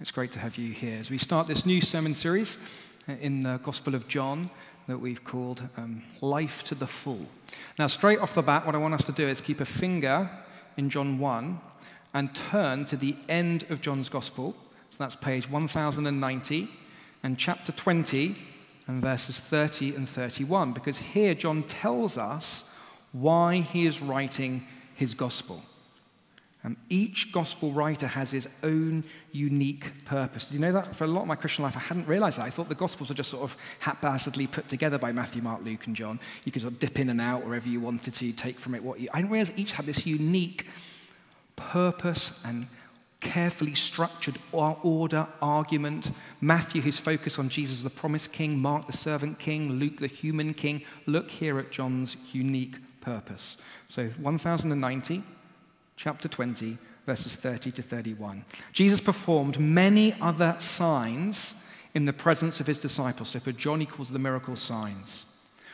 It's great to have you here as we start this new sermon series in the Gospel of John that we've called um, Life to the Full. Now, straight off the bat, what I want us to do is keep a finger in John 1 and turn to the end of John's Gospel. So that's page 1090 and chapter 20 and verses 30 and 31, because here John tells us why he is writing his Gospel. Um, each gospel writer has his own unique purpose. Do you know that? For a lot of my Christian life, I hadn't realized that. I thought the gospels were just sort of haphazardly put together by Matthew, Mark, Luke, and John. You could sort of dip in and out wherever you wanted to, take from it what you. I didn't realize each had this unique purpose and carefully structured order, argument. Matthew, who's focused on Jesus, the promised king, Mark, the servant king, Luke, the human king. Look here at John's unique purpose. So, 1090 chapter 20, verses 30 to 31. Jesus performed many other signs in the presence of his disciples. So for John, he calls the miracle signs,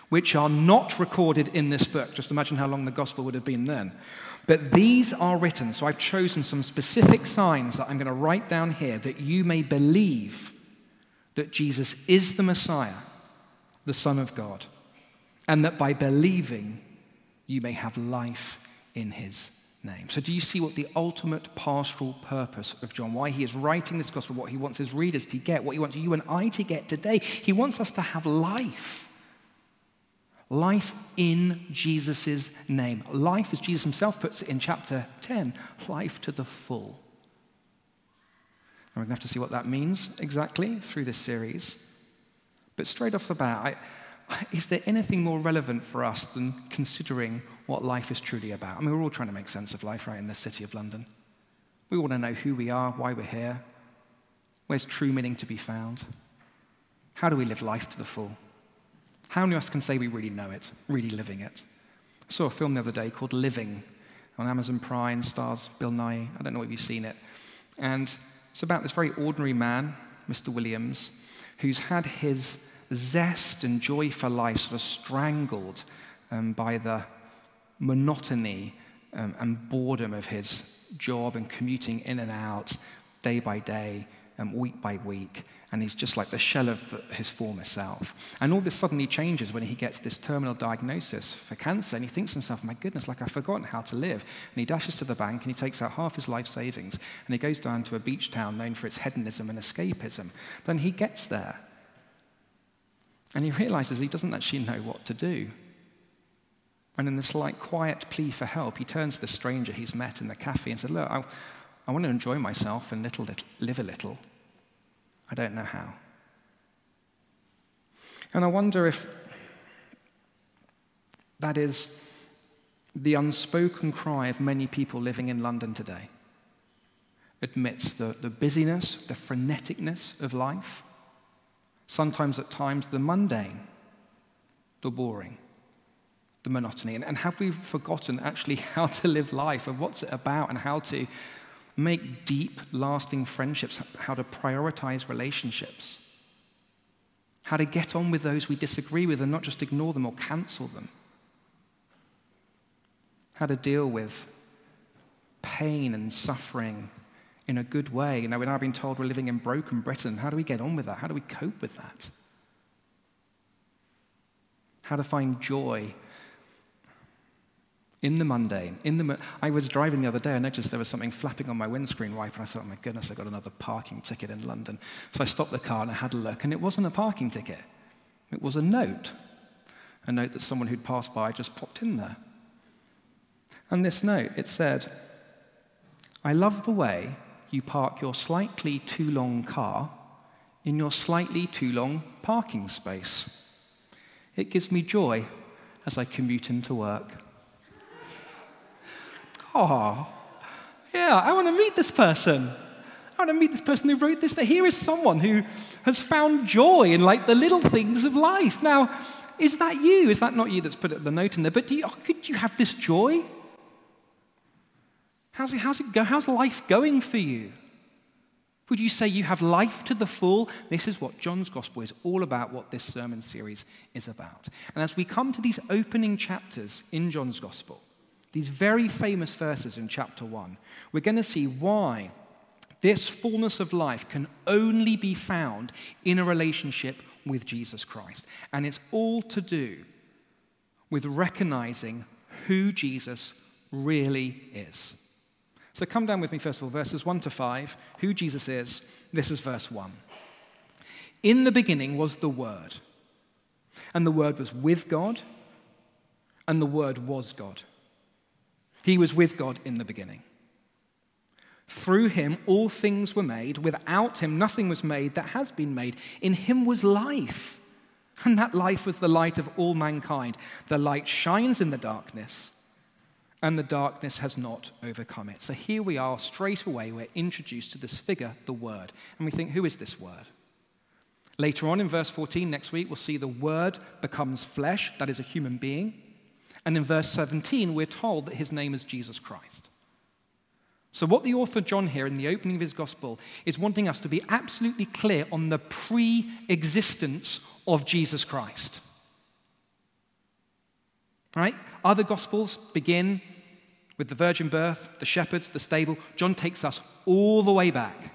which are not recorded in this book. Just imagine how long the gospel would have been then. But these are written. So I've chosen some specific signs that I'm going to write down here that you may believe that Jesus is the Messiah, the Son of God, and that by believing you may have life in his name. So, do you see what the ultimate pastoral purpose of John, why he is writing this gospel, what he wants his readers to get, what he wants you and I to get today? He wants us to have life. Life in Jesus' name. Life, as Jesus himself puts it in chapter 10, life to the full. And we're going to have to see what that means exactly through this series. But straight off the bat, I, is there anything more relevant for us than considering what life is truly about. I mean, we're all trying to make sense of life, right, in the city of London. We want to know who we are, why we're here, where's true meaning to be found. How do we live life to the full? How many of us can say we really know it, really living it? I saw a film the other day called Living on Amazon Prime, stars Bill Nighy. I don't know if you've seen it. And it's about this very ordinary man, Mr. Williams, who's had his zest and joy for life sort of strangled um, by the monotony um, and boredom of his job and commuting in and out day by day, um, week by week. And he's just like the shell of his former self. And all this suddenly changes when he gets this terminal diagnosis for cancer. And he thinks to himself, my goodness, like I've forgotten how to live. And he dashes to the bank and he takes out half his life savings. And he goes down to a beach town known for its hedonism and escapism. Then he gets there. And he realizes he doesn't actually know what to do. And in this like quiet plea for help, he turns to the stranger he's met in the cafe and says, Look, I, I want to enjoy myself and little, little, live a little. I don't know how. And I wonder if that is the unspoken cry of many people living in London today. Admits the, the busyness, the freneticness of life, sometimes at times the mundane, the boring the monotony? And, and have we forgotten actually how to live life and what's it about and how to make deep, lasting friendships, how to prioritize relationships, how to get on with those we disagree with and not just ignore them or cancel them, how to deal with pain and suffering in a good way. You know, we're now being told we're living in broken Britain. How do we get on with that? How do we cope with that? How to find joy in the mundane, in the. I was driving the other day. I noticed there was something flapping on my windscreen wiper, and I thought, oh my goodness, I got another parking ticket in London. So I stopped the car and I had a look, and it wasn't a parking ticket. It was a note, a note that someone who'd passed by just popped in there. And this note, it said, "I love the way you park your slightly too long car in your slightly too long parking space. It gives me joy as I commute into work." Oh, yeah, I want to meet this person. I want to meet this person who wrote this. Here is someone who has found joy in like the little things of life. Now, is that you? Is that not you that's put the note in there? But you, oh, could you have this joy? How's it, how's it go? How's life going for you? Would you say you have life to the full? This is what John's gospel is all about, what this sermon series is about. And as we come to these opening chapters in John's gospel, these very famous verses in chapter 1, we're going to see why This fullness of life can only be found in a relationship with Jesus Christ. And it's all to do with recognizing who Jesus really is. So come down with me, first of all, verses 1 to 5, who Jesus is. This is verse 1. In the beginning was the Word, and the Word was with God, and the Word was God. He was with God in the beginning. Through him, all things were made. Without him, nothing was made that has been made. In him was life, and that life was the light of all mankind. The light shines in the darkness, and the darkness has not overcome it. So here we are, straight away, we're introduced to this figure, the Word. And we think, who is this Word? Later on in verse 14, next week, we'll see the Word becomes flesh, that is a human being. And in verse 17, we're told that his name is Jesus Christ. So, what the author John here in the opening of his gospel is wanting us to be absolutely clear on the pre existence of Jesus Christ. Right? Other gospels begin with the virgin birth, the shepherds, the stable. John takes us all the way back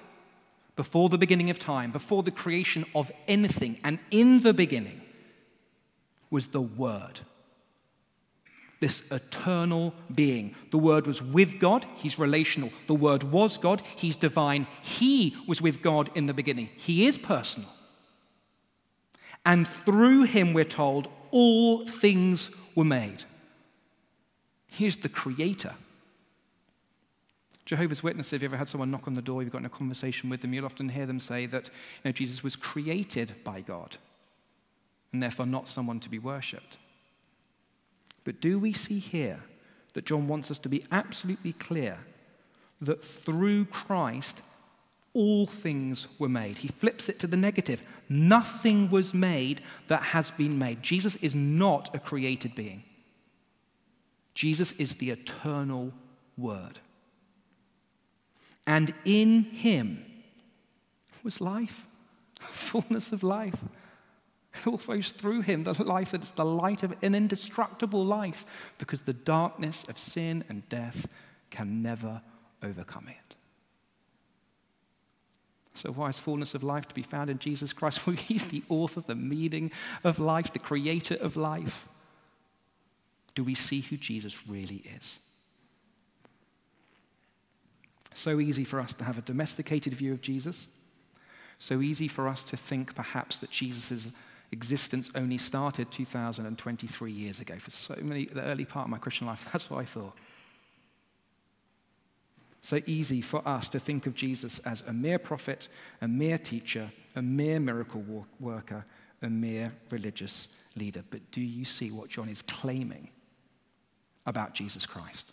before the beginning of time, before the creation of anything. And in the beginning was the Word, this eternal being. The Word was with God, He's relational. The Word was God, He's divine. He was with God in the beginning, He is personal. And through Him, we're told, all things were made. He's the creator. Jehovah's Witnesses, if you ever had someone knock on the door, you've gotten a conversation with them, you'll often hear them say that you know, Jesus was created by God and therefore not someone to be worshipped. But do we see here that John wants us to be absolutely clear that through Christ all things were made? He flips it to the negative. Nothing was made that has been made. Jesus is not a created being. Jesus is the eternal Word. And in him was life, fullness of life. It all flows through him, the life that's the light of an indestructible life, because the darkness of sin and death can never overcome it. So, why is fullness of life to be found in Jesus Christ? Well, he's the author, the meaning of life, the creator of life do we see who Jesus really is? So easy for us to have a domesticated view of Jesus. So easy for us to think perhaps that Jesus' existence only started 2,023 years ago. For so many, the early part of my Christian life, that's what I thought. So easy for us to think of Jesus as a mere prophet, a mere teacher, a mere miracle worker, a mere religious leader. But do you see what John is claiming about Jesus Christ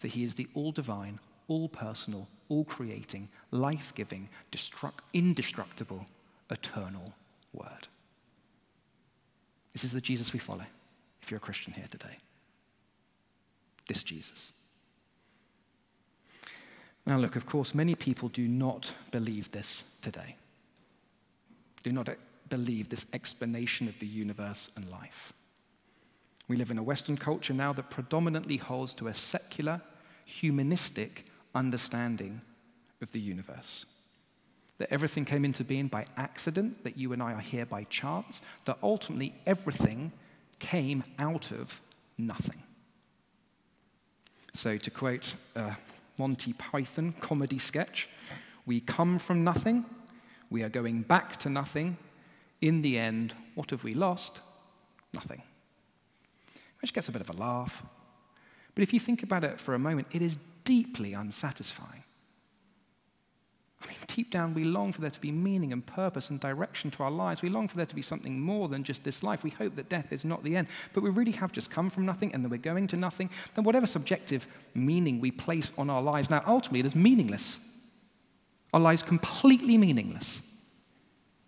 that he is the all divine, all personal, all creating, life giving, indestructible, eternal Word. This is the Jesus we follow if you're a Christian here today. This Jesus. Now, look, of course, many people do not believe this today. Do not believe this explanation of the universe and life. We live in a Western culture now that predominantly holds to a secular, humanistic understanding of the universe. That everything came into being by accident, that you and I are here by chance, that ultimately everything came out of nothing. So, to quote a Monty Python comedy sketch, we come from nothing, we are going back to nothing. In the end, what have we lost? Nothing which gets a bit of a laugh. But if you think about it for a moment, it is deeply unsatisfying. I mean, deep down, we long for there to be meaning and purpose and direction to our lives. We long for there to be something more than just this life. We hope that death is not the end. But we really have just come from nothing and that we're going to nothing. Then, whatever subjective meaning we place on our lives now, ultimately, it is meaningless. Our lives completely meaningless.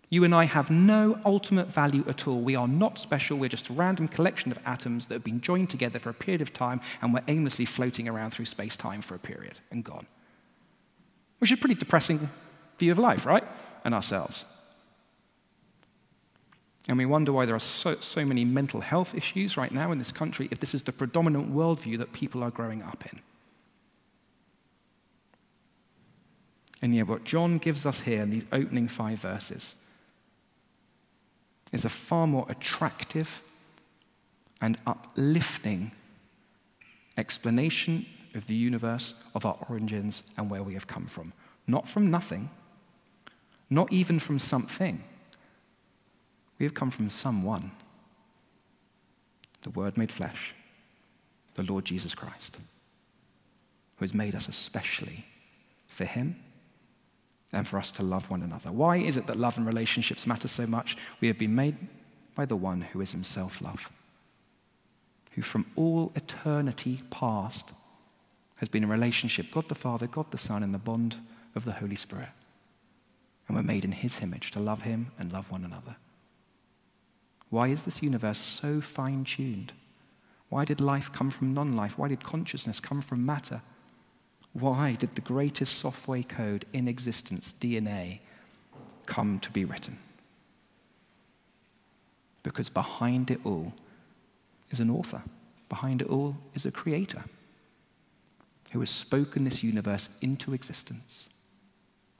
You and I have no ultimate value at all. We are not special. We're just a random collection of atoms that have been joined together for a period of time and we're aimlessly floating around through space time for a period and gone. Which is a pretty depressing view of life, right? And ourselves. And we wonder why there are so, so many mental health issues right now in this country if this is the predominant worldview that people are growing up in. And yet, what John gives us here in these opening five verses is a far more attractive and uplifting explanation of the universe, of our origins, and where we have come from. Not from nothing, not even from something. We have come from someone, the Word made flesh, the Lord Jesus Christ, who has made us especially for Him and for us to love one another. Why is it that love and relationships matter so much? We have been made by the one who is Himself love, who from all eternity past has been a relationship, God the Father, God the Son, in the bond of the Holy Spirit. And we're made in His image to love Him and love one another. Why is this universe so fine tuned? Why did life come from non life? Why did consciousness come from matter? Why did the greatest software code in existence, DNA, come to be written? Because behind it all is an author, behind it all is a creator who has spoken this universe into existence,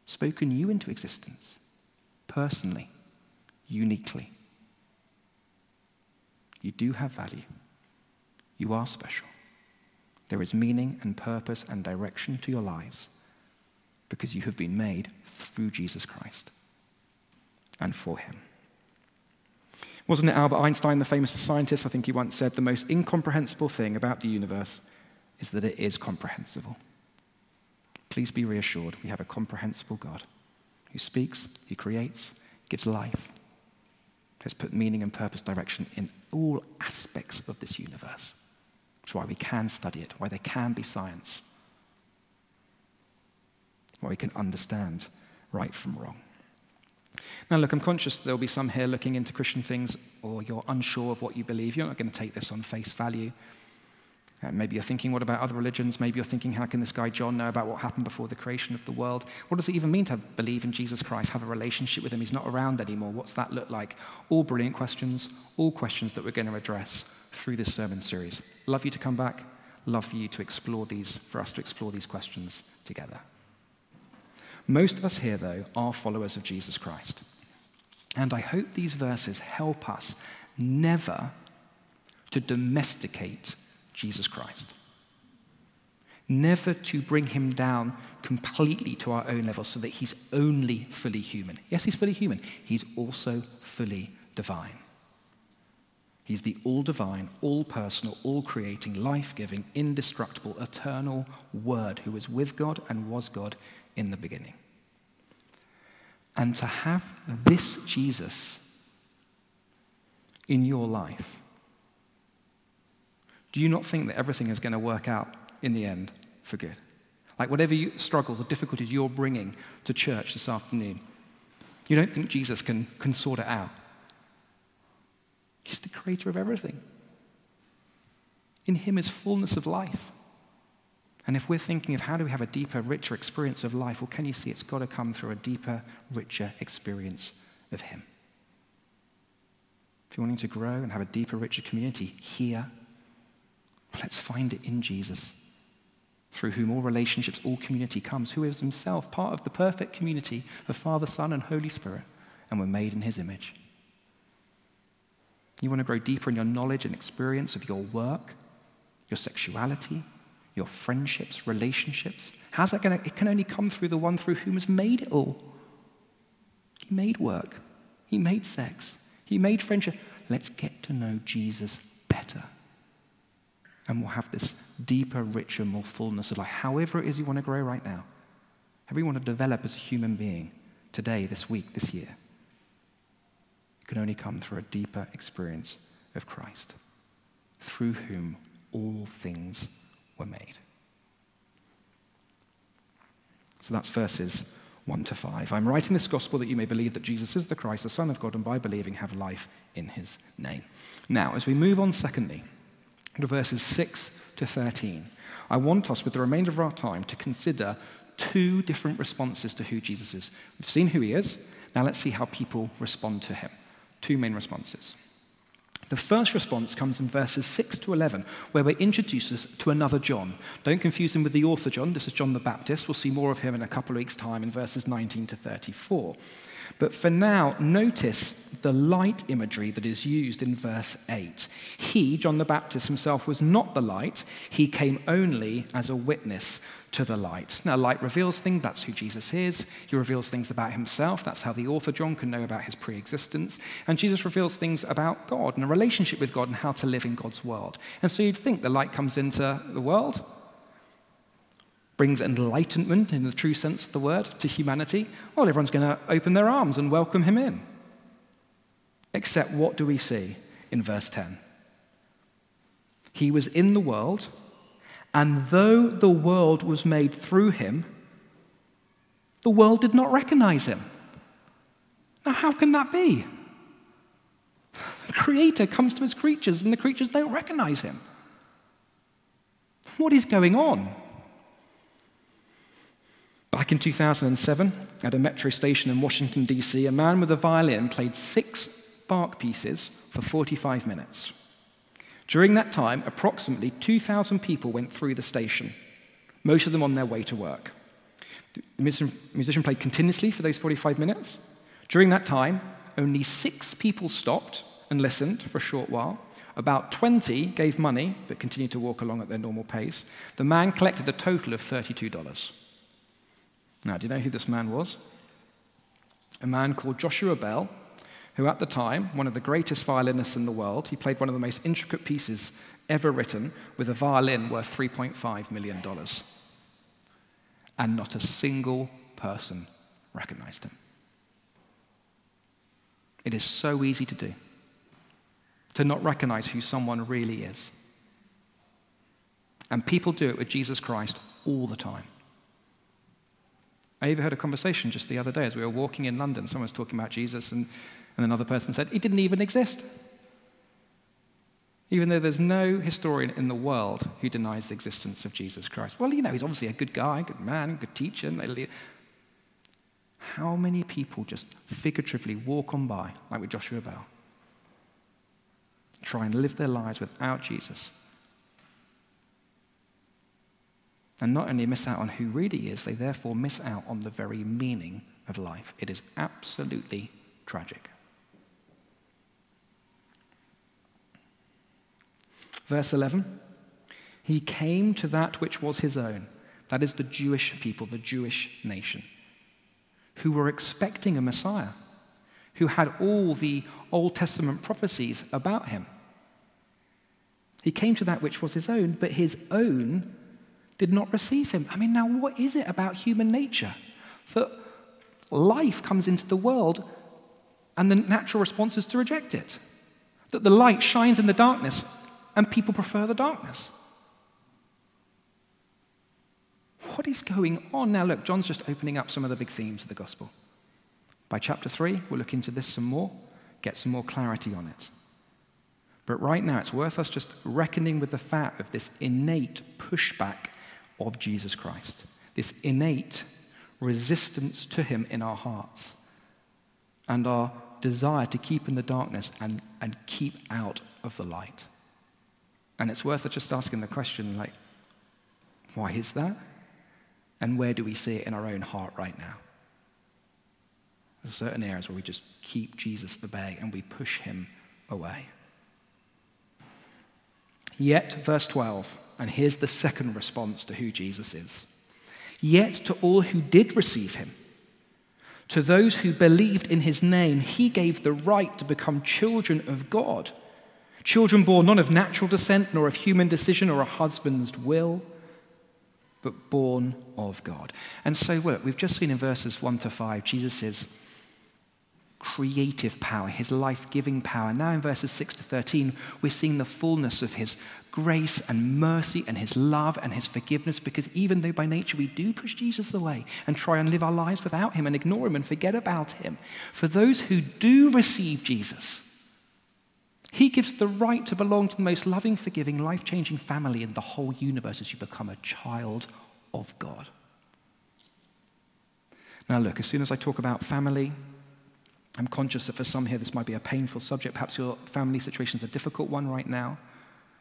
spoken you into existence, personally, uniquely. You do have value. You are special. There is meaning and purpose and direction to your lives because you have been made through Jesus Christ and for him. Wasn't it Albert Einstein, the famous scientist? I think he once said the most incomprehensible thing about the universe is that it is comprehensible. Please be reassured we have a comprehensible God who speaks, He creates, gives life, has put meaning and purpose direction in all aspects of this universe. Is why we can study it, why there can be science, why we can understand right from wrong. Now, look, I'm conscious there'll be some here looking into Christian things, or you're unsure of what you believe. You're not going to take this on face value. Uh, maybe you're thinking, what about other religions? Maybe you're thinking, how can this guy John know about what happened before the creation of the world? What does it even mean to believe in Jesus Christ, have a relationship with him? He's not around anymore. What's that look like? All brilliant questions, all questions that we're going to address through this sermon series. Love you to come back. Love for you to explore these, for us to explore these questions together. Most of us here, though, are followers of Jesus Christ. And I hope these verses help us never to domesticate Jesus Christ. Never to bring him down completely to our own level so that he's only fully human. Yes, he's fully human, he's also fully divine. He's the all divine, all personal, all creating, life giving, indestructible, eternal Word who was with God and was God in the beginning. And to have this Jesus in your life do you not think that everything is going to work out in the end for good? Like whatever you, struggles or difficulties you're bringing to church this afternoon, you don't think Jesus can, can sort it out. He's the creator of everything. In him is fullness of life. And if we're thinking of how do we have a deeper, richer experience of life, well, can you see it's got to come through a deeper, richer experience of him? If you're wanting to grow and have a deeper, richer community here Let's find it in Jesus, through whom all relationships, all community comes, who is himself part of the perfect community of Father, Son, and Holy Spirit, and we're made in his image. You want to grow deeper in your knowledge and experience of your work, your sexuality, your friendships, relationships. How's that going to? It can only come through the one through whom has made it all. He made work, He made sex, He made friendship. Let's get to know Jesus better and we'll have this deeper, richer, more fullness of life. However, it is you want to grow right now, however, you want to develop as a human being today, this week, this year, it can only come through a deeper experience of Christ, through whom all things were made. So that's verses 1 to 5. I'm writing this gospel that you may believe that Jesus is the Christ, the Son of God, and by believing have life in his name. Now, as we move on, secondly, to verses 6 to 13, I want us, with the remainder of our time, to consider two different responses to who Jesus is. We've seen who he is. Now let's see how people respond to him. Two main responses. The first response comes in verses 6 to 11, where we're introduced to another John. Don't confuse him with the author John. This is John the Baptist. We'll see more of him in a couple of weeks' time in verses 19 to 34. But for now, notice the light imagery that is used in verse 8. He, John the Baptist himself, was not the light, he came only as a witness to the light. Now, light reveals things, that's who Jesus is. He reveals things about himself, that's how the author John can know about his pre existence. And Jesus reveals things about God and a relationship with God and how to live in God's world. And so you'd think the light comes into the world, brings enlightenment in the true sense of the word to humanity, well, everyone's going to open their arms and welcome him in. Except what do we see in verse 10? He was in the world, and though the world was made through him, the world did not recognize him. Now, how can that be? The Creator comes to his creatures, and the creatures don't recognize him. What is going on? Back in 2007, at a metro station in Washington, D.C., a man with a violin played six Bach pieces for 45 minutes. During that time, approximately 2,000 people went through the station, most of them on their way to work. The musician played continuously for those 45 minutes. During that time, only six people stopped and listened for a short while. About 20 gave money but continued to walk along at their normal pace. The man collected a total of $32. Now, do you know who this man was? A man called Joshua Bell, who at the time, one of the greatest violinists in the world, he played one of the most intricate pieces ever written with a violin worth $3.5 million. And not a single person recognized him. It is so easy to do, to not recognize who someone really is. And people do it with Jesus Christ all the time. I overheard a conversation just the other day as we were walking in London. Someone was talking about Jesus, and, and another person said, He didn't even exist. Even though there's no historian in the world who denies the existence of Jesus Christ. Well, you know, he's obviously a good guy, good man, good teacher. How many people just figuratively walk on by, like with Joshua Bell, try and live their lives without Jesus? And not only miss out on who really is, they therefore miss out on the very meaning of life. It is absolutely tragic. Verse 11 He came to that which was his own, that is the Jewish people, the Jewish nation, who were expecting a Messiah, who had all the Old Testament prophecies about him. He came to that which was his own, but his own did not receive him. I mean, now what is it about human nature? That life comes into the world and the natural response is to reject it. That the light shines in the darkness and people prefer the darkness. What is going on? Now, look, John's just opening up some of the big themes of the gospel. By chapter 3, we'll look into this some more, get some more clarity on it. But right now, it's worth us just reckoning with the fact of this innate pushback of Jesus Christ, this innate resistance to him in our hearts, and our desire to keep in the darkness and, and keep out of the light. And it's worth just asking the question, like, why is that? And where do we see it in our own heart right now? There's certain areas where we just keep Jesus at bay and we push him away. Yet, verse 12, and here's the second response to who Jesus is. Yet to all who did receive him, to those who believed in his name, he gave the right to become children of God. Children born not of natural descent, nor of human decision or a husband's will, but born of God. And so, look, we've just seen in verses 1 to 5, Jesus creative power, his life giving power. Now, in verses 6 to 13, we're seeing the fullness of his grace and mercy and his love and his forgiveness because even though by nature we do push Jesus away and try and live our lives without him and ignore him and forget about him, for those who do receive Jesus, he gives the right to belong to the most loving, forgiving, life changing family in the whole universe as you become a child of God. Now, look, as soon as I talk about family, I'm conscious that for some here this might be a painful subject. Perhaps your family situation is a difficult one right now.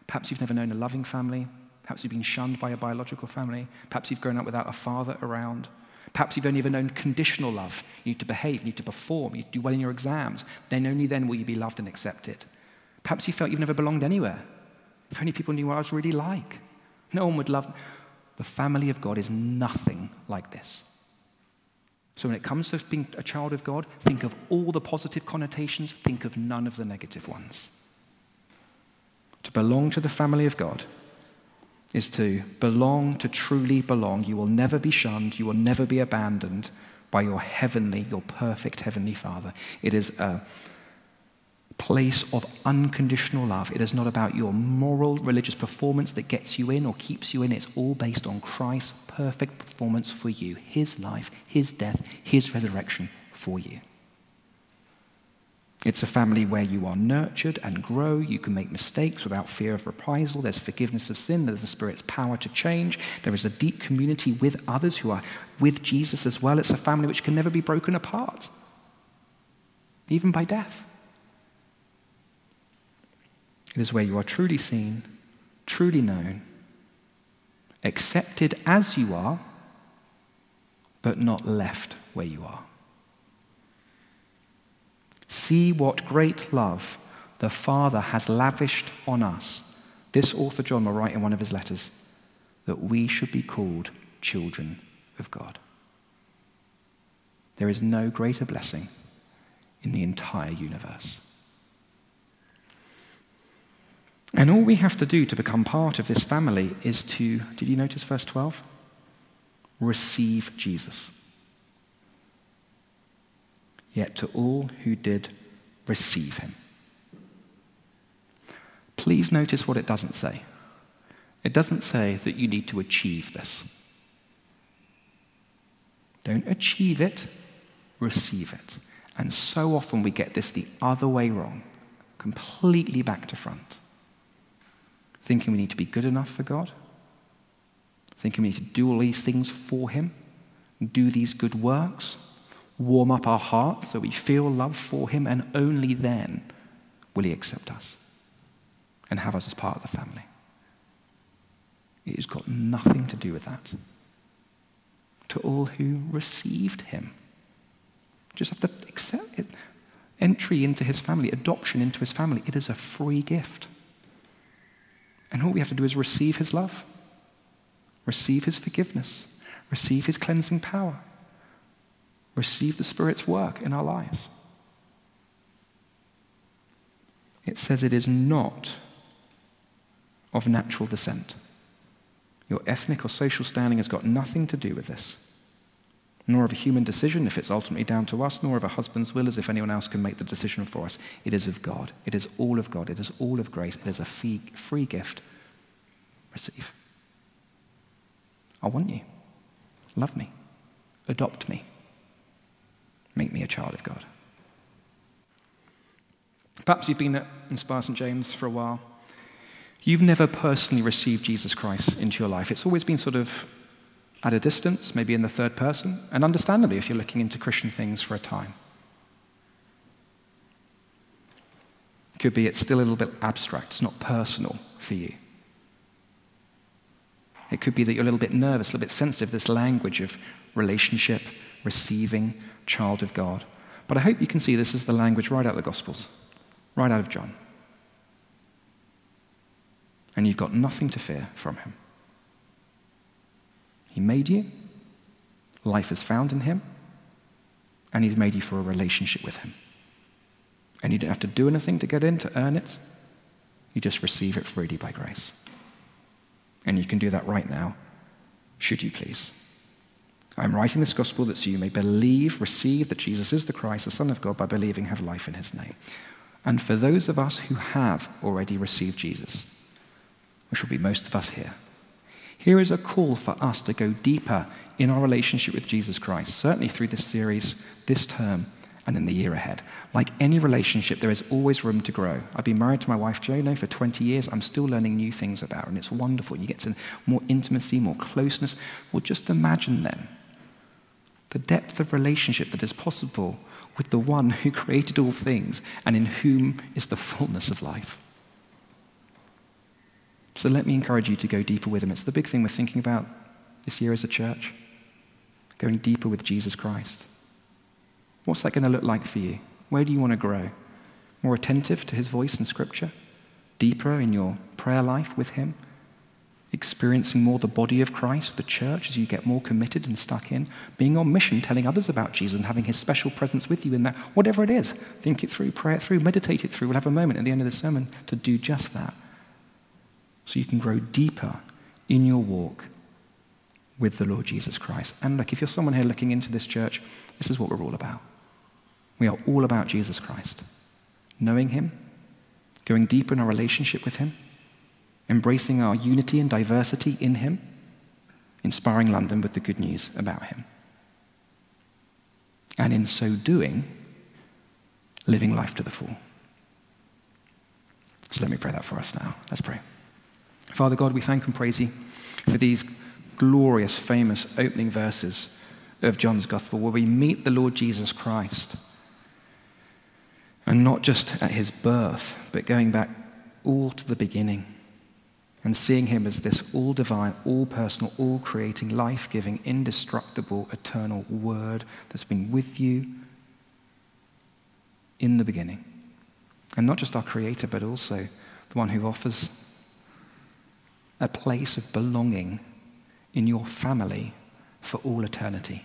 Perhaps you've never known a loving family. Perhaps you've been shunned by a biological family. Perhaps you've grown up without a father around. Perhaps you've only ever known conditional love. You need to behave, you need to perform, you need to do well in your exams. Then only then will you be loved and accepted. Perhaps you felt you've never belonged anywhere. If only people knew what I was really like. No one would love. The family of God is nothing like this. So when it comes to being a child of God, think of all the positive connotations, think of none of the negative ones. Belong to the family of God is to belong, to truly belong. You will never be shunned, you will never be abandoned by your heavenly, your perfect heavenly Father. It is a place of unconditional love. It is not about your moral religious performance that gets you in or keeps you in. It's all based on Christ's perfect performance for you, his life, his death, his resurrection for you. It's a family where you are nurtured and grow. You can make mistakes without fear of reprisal. There's forgiveness of sin. There's the Spirit's power to change. There is a deep community with others who are with Jesus as well. It's a family which can never be broken apart, even by death. It is where you are truly seen, truly known, accepted as you are, but not left where you are. See what great love the Father has lavished on us. This author John will write in one of his letters that we should be called children of God. There is no greater blessing in the entire universe. And all we have to do to become part of this family is to, did you notice verse 12? Receive Jesus. Yet to all who did receive him. Please notice what it doesn't say. It doesn't say that you need to achieve this. Don't achieve it, receive it. And so often we get this the other way wrong, completely back to front thinking we need to be good enough for God, thinking we need to do all these things for Him, do these good works, warm up our hearts so we feel love for Him, and only then will He accept us and have us as part of the family. It has got nothing to do with that. To all who received Him, just have to accept it. Entry into His family, adoption into His family, it is a free gift. And all we have to do is receive his love, receive his forgiveness, receive his cleansing power, receive the Spirit's work in our lives. It says it is not of natural descent. Your ethnic or social standing has got nothing to do with this, nor of a human decision if it's ultimately down to us, nor of a husband's will as if anyone else can make the decision for us. It is of God. It is all of God. It is all of grace. It is a free, free gift receive. I want you. Love me. Adopt me. Make me a child of God. Perhaps you've been at Inspire St. James for a while. You've never personally received Jesus Christ into your life. It's always been sort of at a distance, maybe in the third person, and understandably if you're looking into Christian things for a time. Could be it's still a little bit abstract, it's not personal for you. It could be that you're a little bit nervous, a little bit sensitive, this language of relationship, receiving, child of God. But I hope you can see this is the language right out of the Gospels, right out of John. And you've got nothing to fear from him. He made you, life is found in him, and he's made you for a relationship with him. And you don't have to do anything to get in, to earn it. You just receive it freely by grace. And you can do that right now, should you please. I'm writing this gospel that so you may believe, receive that Jesus is the Christ, the Son of God, by believing, have life in his name. And for those of us who have already received Jesus, which will be most of us here, here is a call for us to go deeper in our relationship with Jesus Christ, certainly through this series, this term, and in the year ahead. Like any relationship, there is always room to grow. I've been married to my wife, Jo, now for 20 years. I'm still learning new things about her, and it's wonderful. You get to more intimacy, more closeness. Well, just imagine then the depth of relationship that is possible with the one who created all things and in whom is the fullness of life. So let me encourage you to go deeper with him. It's the big thing we're thinking about this year as a church going deeper with Jesus Christ. What's that going to look like for you? Where do you want to grow? More attentive to his voice in Scripture? Deeper in your prayer life with him? Experiencing more the body of Christ, the church, as you get more committed and stuck in? Being on mission, telling others about Jesus and having his special presence with you in that? Whatever it is, think it through, pray it through, meditate it through. We'll have a moment at the end of the sermon to do just that. So you can grow deeper in your walk with the Lord Jesus Christ. And look, if you're someone here looking into this church, this is what we're all about. We are all about Jesus Christ. Knowing Him, going deeper in our relationship with Him, embracing our unity and diversity in Him, inspiring London with the good news about Him. And in so doing, living life to the full. So let me pray that for us now. Let's pray. Father God, we thank and praise you for these glorious, famous opening verses of John's Gospel where we meet the Lord Jesus Christ. And not just at his birth, but going back all to the beginning and seeing him as this all divine, all personal, all creating, life giving, indestructible, eternal word that's been with you in the beginning. And not just our creator, but also the one who offers a place of belonging in your family for all eternity.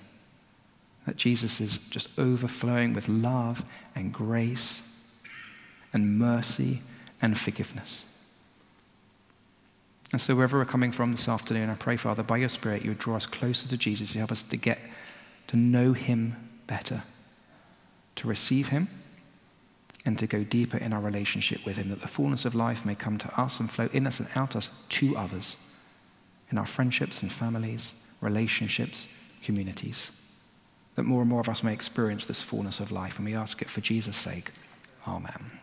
That Jesus is just overflowing with love and grace and mercy and forgiveness. And so, wherever we're coming from this afternoon, I pray, Father, by your Spirit, you would draw us closer to Jesus. You help us to get to know him better, to receive him, and to go deeper in our relationship with him, that the fullness of life may come to us and flow in us and out us to others in our friendships and families, relationships, communities. That more and more of us may experience this fullness of life, and we ask it for Jesus' sake. Amen.